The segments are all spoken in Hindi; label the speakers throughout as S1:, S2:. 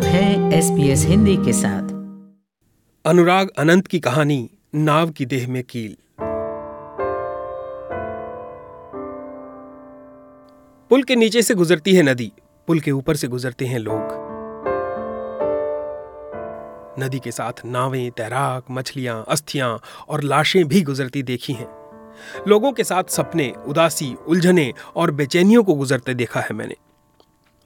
S1: आप हैं एस हिंदी के साथ।
S2: अनुराग अनंत की कहानी, नाव की देह में कील। पुल के नीचे से गुजरती है नदी, पुल के ऊपर से गुजरते हैं लोग। नदी के साथ नावें, तैराक, मछलियाँ, अस्थियाँ और लाशें भी गुजरती देखी हैं। लोगों के साथ सपने, उदासी, उलझने और बेचैनियों को गुजरते देखा है मैंने।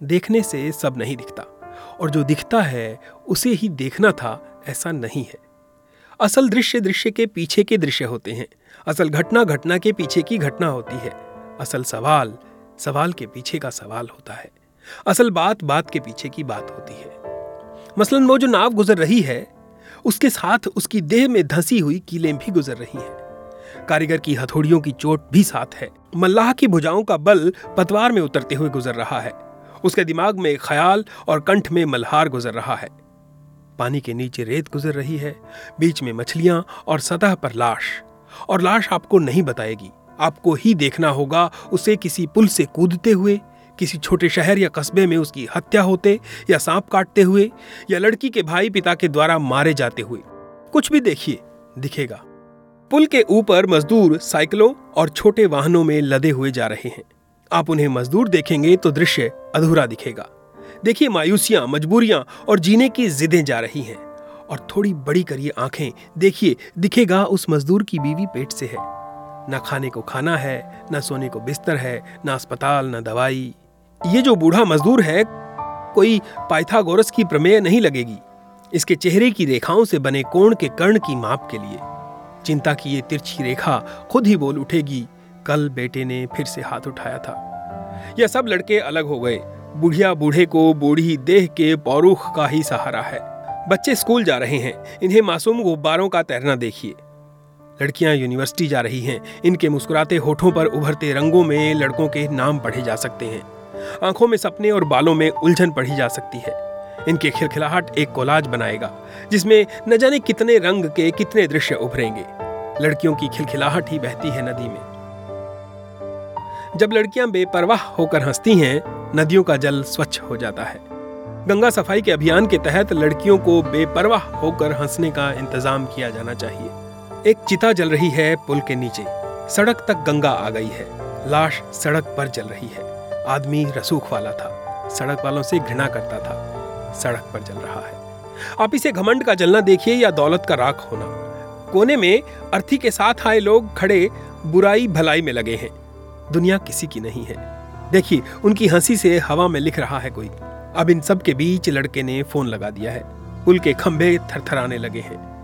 S2: देखने से सब नहीं दिखता। और जो दिखता है, उसे ही देखना था, ऐसा नहीं है। असल दृश्य दृश्य के पीछे के दृश्य होते हैं। असल घटना घटना के पीछे की घटना होती है। असल सवाल सवाल के पीछे का सवाल होता है। असल बात बात के पीछे की बात होती है। मसलन वो जो नाव गुजर रही है, उसके साथ उसकी देह में धंसी हुई कीलें भी गुजर रही हैं। कारीगर की हथौड़ियों की चोट भी साथ है। मल्लाह की भुजाओं का बल पतवार में उतरते हुए गुजर रहा है। उसके दिमाग में ख्याल और कंठ में मल्हार गुजर रहा है। पानी के नीचे रेत गुजर रही है, बीच में मछलियाँ और सतह पर लाश। और लाश आपको नहीं बताएगी, आपको ही देखना होगा उसे किसी पुल से कूदते हुए, किसी छोटे शहर या कस्बे में उसकी हत्या होते या सांप काटते हुए, या लड़की के भाई पिता के द्वारा मारे जाते हुए। कुछ भी देखिए, दिखेगा। पुल के ऊपर मजदूर साइकिलों और छोटे वाहनों में लदे हुए जा रहे हैं। आप उन्हें मजदूर देखेंगे तो दृश्य अधूरा दिखेगा। देखिए मायूसियाँ, मजबूरियाँ और जीने की जिदें जा रही हैं। और थोड़ी बड़ी करिए आँखें, देखिए, दिखेगा उस मजदूर की बीवी पेट से है। न खाने को खाना है, न सोने को बिस्तर है, ना अस्पताल, न दवाई। ये जो बूढ़ा मजदूर है, कोई पाइथागोरस की प्रमेय नहीं लगेगी। इसके चेहरे की रेखाओं से बने कोण के कर्ण की माप के लिए। चिंता की ये तिरछी रेखा खुद ही बोल उठेगी कल बेटे ने फिर से हाथ उठाया था। यह सब लड़के अलग हो गए। बुढ़िया बूढ़े को बूढ़ी देह के पौरुख का ही सहारा है। बच्चे स्कूल जा रहे हैं। इन्हें मासूम गुब्बारों का तैरना देखिए। लड़कियाँ यूनिवर्सिटी जा रही हैं। इनके मुस्कुराते होठों पर उभरते रंगों में लड़कों के नाम पढ़े जा सकते हैं। आँखों में सपने और बालों में उलझन पढ़ी जा सकती है। इनके खिलखिलाहट एक कोलाज बनाएगा, जिसमें न जाने कितने रंग के कितने दृश्य उभरेंगे। लड़कियों की खिलखिलाहट ही बहती है नदी में। जब लड़कियाँ बेपरवाह होकर हंसती हैं, नदियों का जल स्वच्छ हो जाता है। गंगा सफ़ाई के अभियान के तहत लड़कियों को बेपरवाह होकर हंसने का इंतज़ाम किया जाना चाहिए। एक चिता जल रही है पुल के नीचे। सड़क तक गंगा आ गई है। लाश सड़क पर जल रही है। आदमी रसूख वाला था। सड़क वालों से घृणा करता था। सड़क पर जल रहा है। आप इसे घमंड का जलना देखिए या दौलत का राख होना। कोने में अर्थी के साथ आए लोग खड़े बुराई भलाई में लगे हैं। दुनिया किसी की नहीं है। देखिए, उनकी हँसी से हवा में लिख रहा है कोई। अब इन सब के बीच लड़के ने फ़ोन लगा दिया है। पुल के खंभे थरथराने लगे हैं।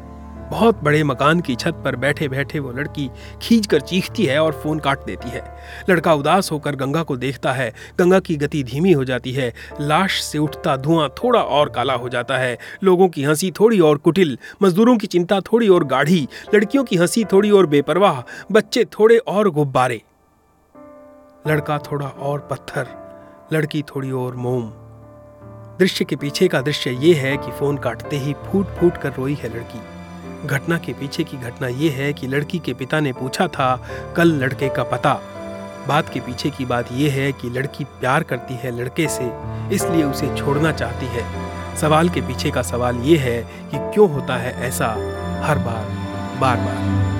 S2: बहुत बड़े मकान की छत पर बैठे बैठे वो लड़की खींच कर चीखती है और फ़ोन काट देती है। लड़का उदास होकर गंगा को देखता है। गंगा की गति धीमी हो जाती है। लाश से उठता धुआँ थोड़ा और काला हो जाता है। लोगों की हँसी थोड़ी और कुटिल, मजदूरों की चिंता थोड़ी और गाढ़ी, लड़कियों की हँसी थोड़ी और बेपरवाह, बच्चे थोड़े और गुब्बारे। लड़का थोड़ा और पत्थर, लड़की थोड़ी और मोम। दृश्य के पीछे का दृश्य ये है कि फ़ोन काटते ही फूट फूट कर रोई है लड़की। घटना के पीछे की घटना ये है कि लड़की के पिता ने पूछा था, कल लड़के का पता? बात के पीछे की बात यह है कि लड़की प्यार करती है लड़के से, इसलिए उसे छोड़ना चाहती है। सवाल के पीछे का सवाल ये है कि क्यों होता है ऐसा हर बार बार बार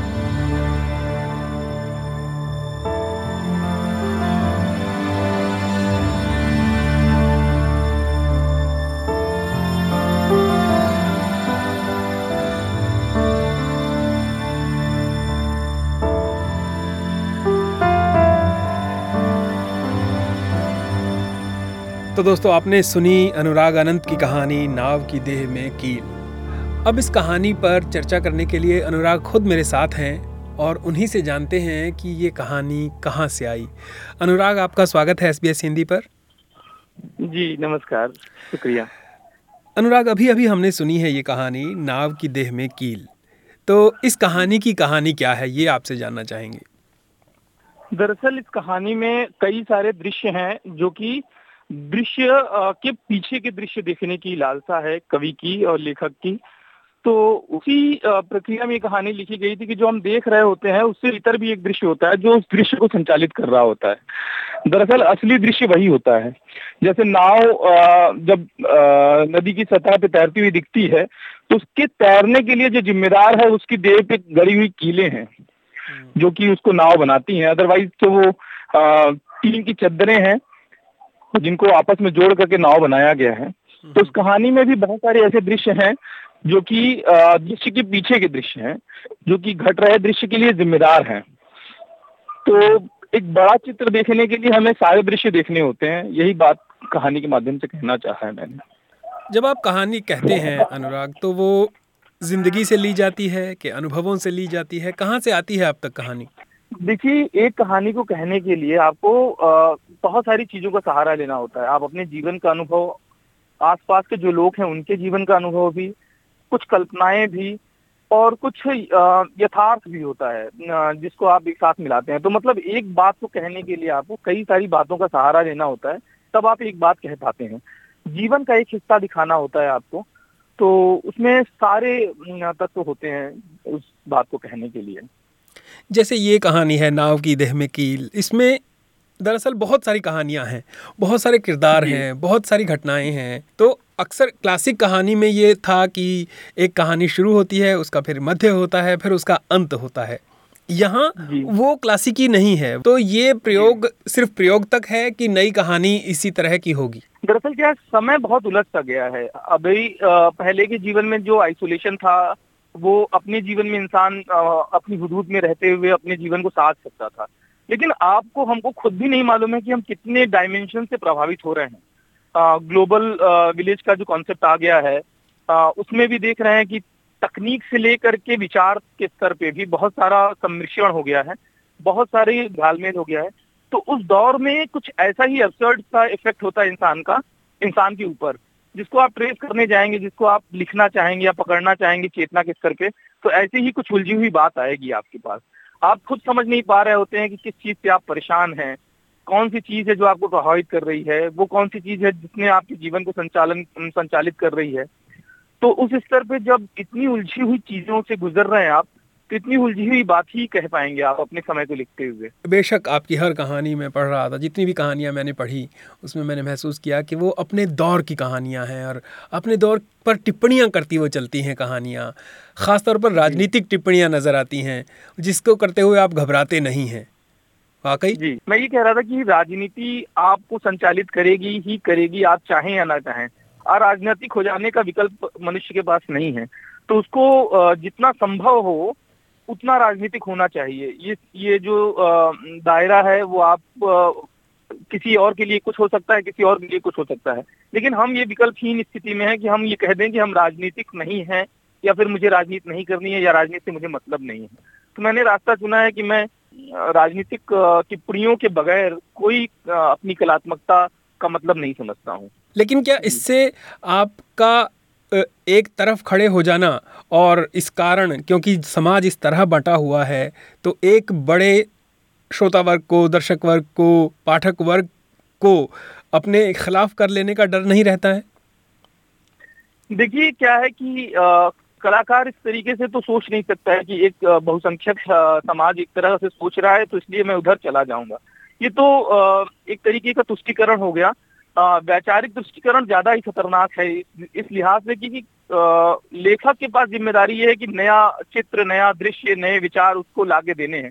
S2: तो दोस्तों आपने सुनी अनुराग अनंत की कहानी नाव की देह में कील। अब इस कहानी पर चर्चा करने के लिए अनुराग खुद मेरे साथ हैं और उन्हीं से जानते हैं कि ये कहानी कहाँ से आई। अनुराग आपका स्वागत है एस हिंदी पर।
S3: जी नमस्कार शुक्रिया।
S2: अनुराग अभी अभी हमने सुनी है ये कहानी नाव की देह में कील। तो इस कहानी की कहानी क्या है ये आपसे जानना चाहेंगे।
S3: दरअसल इस कहानी में कई सारे दृश्य हैं जो कि दृश्य के पीछे के दृश्य देखने की लालसा है कवि की और लेखक की। तो उसी प्रक्रिया में कहानी लिखी गई थी कि जो हम देख रहे होते हैं उससे इतर भी एक दृश्य होता है जो उस दृश्य को संचालित कर रहा होता है। दरअसल असली दृश्य वही होता है। जैसे नाव जब नदी की सतह पे तैरती हुई दिखती है तो उसके तैरने के लिए जो जिम्मेदार है उसकी देह पे गड़ी हुई कीले हैं जो कि उसको नाव बनाती हैं। अदरवाइज़ तो वो टीम की चद्दरें हैं जिनको आपस में जोड़ करके नाव बनाया गया है। तो उस कहानी में भी बहुत सारे ऐसे दृश्य हैं जो कि दृश्य के पीछे के दृश्य हैं जो कि घट रहे दृश्य के लिए जिम्मेदार हैं। तो एक बड़ा चित्र देखने के लिए हमें सारे दृश्य देखने होते हैं यही बात कहानी के माध्यम से कहना चाहा है मैंने।
S2: जब आप कहानी कहते हैं अनुराग तो वो ज़िंदगी से ली जाती है कि अनुभवों से ली जाती है? कहाँ से आती है अब तक कहानी?
S3: देखिए, एक कहानी को कहने के लिए आपको बहुत सारी चीज़ों का सहारा लेना होता है। आप अपने जीवन का अनुभव, आसपास के जो लोग हैं, उनके जीवन का अनुभव भी, कुछ कल्पनाएँ भी, और कुछ यथार्थ भी होता है जिसको आप एक साथ मिलाते हैं। तो मतलब एक बात को कहने के लिए आपको कई सारी बातों का सहारा लेना होता है, तब आप एक बात कह पाते हैं। जीवन का एक हिस्सा दिखाना होता है आपको तो उसमें सारे तत्व होते हैं उस बात को कहने के लिए।
S2: जैसे ये कहानी है नाव की देह में कील। इसमें दरअसल बहुत सारी कहानियाँ हैं बहुत सारे किरदार हैं बहुत सारी घटनाएँ हैं। तो अक्सर क्लासिक कहानी में ये था कि एक कहानी शुरू होती है उसका फिर मध्य होता है फिर उसका अंत होता है। यहाँ वो क्लासिकी नहीं है तो ये प्रयोग सिर्फ़ प्रयोग तक है कि नई कहानी इसी तरह की होगी?
S3: दरअसल क्या समय बहुत उलझ सा गया है। अभी पहले के जीवन में जो आइसोलेशन था वो अपने जीवन में इंसान अपनी हदूद में रहते हुए अपने जीवन को साध सकता था। लेकिन आपको हमको खुद भी नहीं मालूम है कि हम कितने डायमेंशन से प्रभावित हो रहे हैं। ग्लोबल विलेज का जो कॉन्सेप्ट आ गया है आ, उसमें भी देख रहे हैं कि तकनीक से लेकर के विचार के स्तर पे भी बहुत सारा सम्मिश्रण हो गया है बहुत सारे घालमेल हो गया है। तो उस दौर में कुछ ऐसा ही अपसर्ड सा इफ़ेक्ट होता है इंसान का इंसान के ऊपर। जिसको आप ट्रेस करने जाएँगे, जिसको आप लिखना चाहेंगे या पकड़ना चाहेंगे, चेतना के स्तर पे तो ऐसे ही कुछ उलझी हुई बात आएगी आपके पास। आप खुद समझ नहीं पा रहे होते हैं कि किस चीज़ से आप परेशान हैं, कौन सी चीज़ है जो आपको प्रभावित कर रही है, वो कौन सी चीज़ है जिसने आपके जीवन को संचालन, संचालित कर रही है। तो उस स्तर पे जब इतनी उलझी हुई चीज़ों से गुजर रहे हैं आप तो इतनी उलझी हुई बात ही कह पाएँगे आप अपने समय को लिखते हुए।
S2: बेशक आपकी हर कहानी में पढ़ रहा था जितनी भी कहानियाँ मैंने पढ़ी उसमें मैंने महसूस किया कि वो अपने दौर की कहानियाँ हैं और अपने दौर पर टिप्पणियाँ करती वो चलती हैं कहानियाँ। ख़ासतौर पर राजनीतिक टिप्पणियाँ नज़र आती हैं जिसको करते हुए आप घबराते नहीं हैं। वाकई?
S3: जी मैं ये कह रहा था कि राजनीति आपको संचालित करेगी ही करेगी आप चाहें या ना चाहें। और राजनीतिक हो जाने का विकल्प मनुष्य के पास नहीं है। तो उसको जितना संभव हो उतना राजनीतिक होना चाहिए। ये ये जो दायरा है वो आप किसी और के लिए कुछ हो सकता है किसी और के लिए कुछ हो सकता है। लेकिन हम ये विकल्पहीन स्थिति में है कि हम ये कह दें कि हम राजनीतिक नहीं हैं या फिर मुझे राजनीति नहीं करनी है या राजनीति से मुझे मतलब नहीं है। तो मैंने रास्ता चुना है कि मैं राजनीतिक टिप्पणियों के बगैर कोई अपनी कलात्मकता का मतलब नहीं समझता हूँ।
S2: लेकिन क्या इससे आपका एक तरफ़ खड़े हो जाना और इस कारण क्योंकि समाज इस तरह बटा हुआ है तो एक बड़े श्रोता वर्ग को दर्शक वर्ग को पाठक वर्ग को अपने खिलाफ कर लेने का डर नहीं रहता है?
S3: देखिए क्या है कि आ, कलाकार इस तरीके से तो सोच नहीं सकता है कि एक बहुसंख्यक समाज एक तरह से सोच रहा है तो इसलिए मैं उधर चला जाऊँगा। ये तो आ, एक तरीके का तुष्टिकरण हो गया। वैचारिक दृष्टिकरण ज़्यादा ही खतरनाक है। इस लिहाज से कि लेखक के पास ज़िम्मेदारी ये है कि नया चित्र, नया दृश्य, नए विचार उसको लाके देने हैं।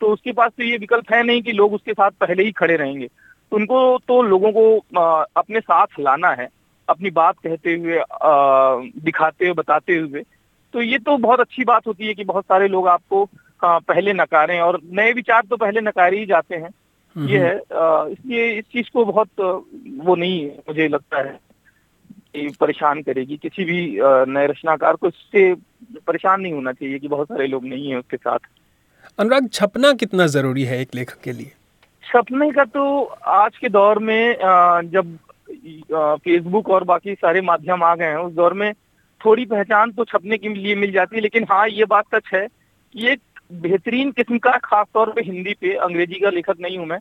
S3: तो उसके पास तो ये विकल्प है नहीं कि लोग उसके साथ पहले ही खड़े रहेंगे। तो उनको तो लोगों को अपने साथ लाना है, अपनी बात कहते हुए दिखाते हुए, बताते हुए। तो ये तो बहुत अच्छी बात होती है कि बहुत सारे लोग आपको पहले नकारें और नए विचार तो पहले नकारे ही जाते हैं। ये है इसलिए इस चीज़ को बहुत वो नहीं है मुझे लगता है कि परेशान करेगी। किसी भी नए रचनाकार को इससे परेशान नहीं होना चाहिए कि बहुत सारे लोग नहीं है उसके साथ।
S2: अनुराग छपना कितना ज़रूरी है एक लेखक के लिए?
S3: छपने का तो आज के दौर में जब फेसबुक और बाकी सारे माध्यम आ गए हैं उस दौर में थोड़ी पहचान तो छपने के लिए मिल जाती है लेकिन हाँ ये बात सच है कि एक बेहतरीन किस्म का खास तौर पे हिंदी पे अंग्रेज़ी का लेखक नहीं हूँ मैं।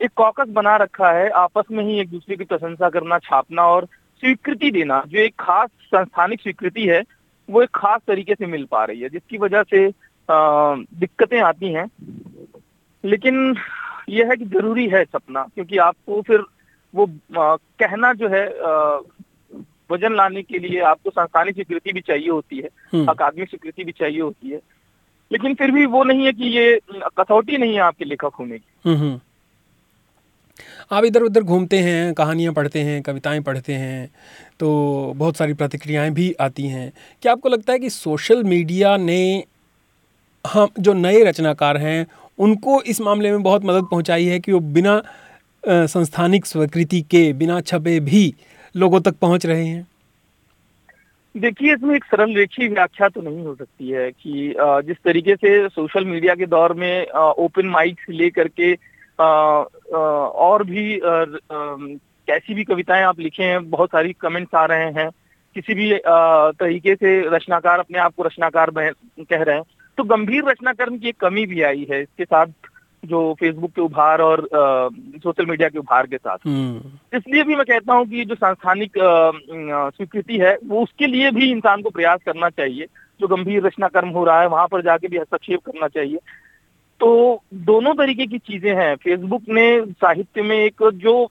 S3: एक कॉकस बना रखा है आपस में ही एक दूसरे की प्रशंसा करना छापना और स्वीकृति देना जो एक खास संस्थानिक स्वीकृति है वो एक खास तरीके से मिल पा रही है जिसकी वजह से दिक्कतें आती हैं। लेकिन यह है कि ज़रूरी है सपना क्योंकि आपको फिर वो आ, कहना जो है आ, वज़न लाने के लिए आपको संस्थानिक स्वीकृति भी चाहिए होती है हम्म। अकादमिक स्वीकृति भी चाहिए होती है। लेकिन फिर भी वो नहीं है कि ये कसौटी नहीं है आपके लेखक होने की। हम्म, हम्म।
S2: आप इधर उधर घूमते हैं कहानियाँ पढ़ते हैं कविताएँ पढ़ते हैं तो बहुत सारी प्रतिक्रियाएँ भी आती हैं। क्या आपको लगता है कि सोशल मीडिया ने हम जो नए रचनाकार हैं उनको इस मामले में बहुत मदद पहुंचाई है कि वो बिना संस्थानिक स्वीकृति के बिना छपे भी लोगों तक पहुँच रहे हैं?
S3: देखिए, इसमें एक सरल रेखी व्याख्या तो नहीं हो सकती है कि जिस तरीके से सोशल मीडिया के दौर में ओपन माइक से लेकर के और भी कैसी भी कविताएँ आप लिखे हैं, बहुत सारी कमेंट्स आ रहे हैं, किसी भी तरीके से रचनाकार अपने आप को रचनाकार कह रहे हैं तो गंभीर रचनाकर्म की एक कमी भी आई है। इसके साथ जो फेसबुक के उभार और सोशल मीडिया के उभार के साथ। हम्म। इसलिए भी मैं कहता हूँ कि जो सांस्थानिक स्वीकृति है वो उसके लिए भी इंसान को प्रयास करना चाहिए। जो गंभीर रचनाकर्म हो रहा है वहाँ पर जाके भी हस्तक्षेप करना चाहिए। तो दोनों तरीके की चीज़ें हैं। फेसबुक ने साहित्य में एक जो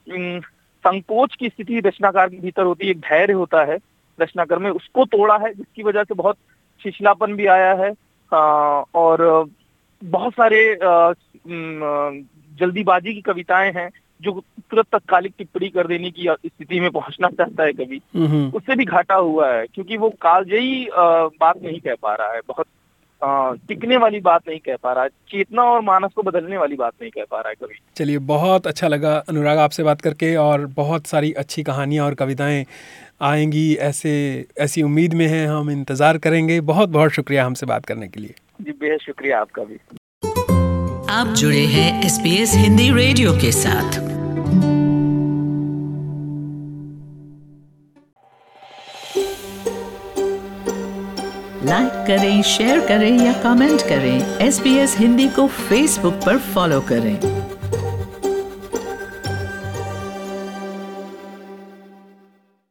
S3: संकोच की स्थिति रचनाकार के भीतर होती है एक धैर्य होता है रचनाकार में उसको तोड़ा है जिसकी वजह से बहुत छिछलापन भी आया है। आ, और बहुत सारे जल्दीबाजी की कविताएँ हैं जो तुरंत तत्कालिक टिप्पणी कर देने की स्थिति में पहुँचना चाहता है कभी उससे भी घाटा हुआ है क्योंकि वो कालजयी बात नहीं कह पा रहा है बहुत टिकने वाली बात नहीं कह पा रहा है चेतना और मानस को बदलने वाली बात नहीं कह पा रहा है कभी
S2: चलिए बहुत अच्छा लगा अनुराग आपसे बात करके और बहुत सारी अच्छी कहानियाँ और कविताएँ आएँगी ऐसे ऐसी उम्मीद में हैं हम इंतज़ार करेंगे। बहुत बहुत शुक्रिया हमसे बात करने के लिए।
S3: जी, बेहद शुक्रिया आपका भी।
S1: आप जुड़े हैं एसपीएस हिंदी रेडियो के साथ। लाइक करें शेयर करें या कमेंट करें एसपीएस हिंदी को फेसबुक पर फॉलो करें।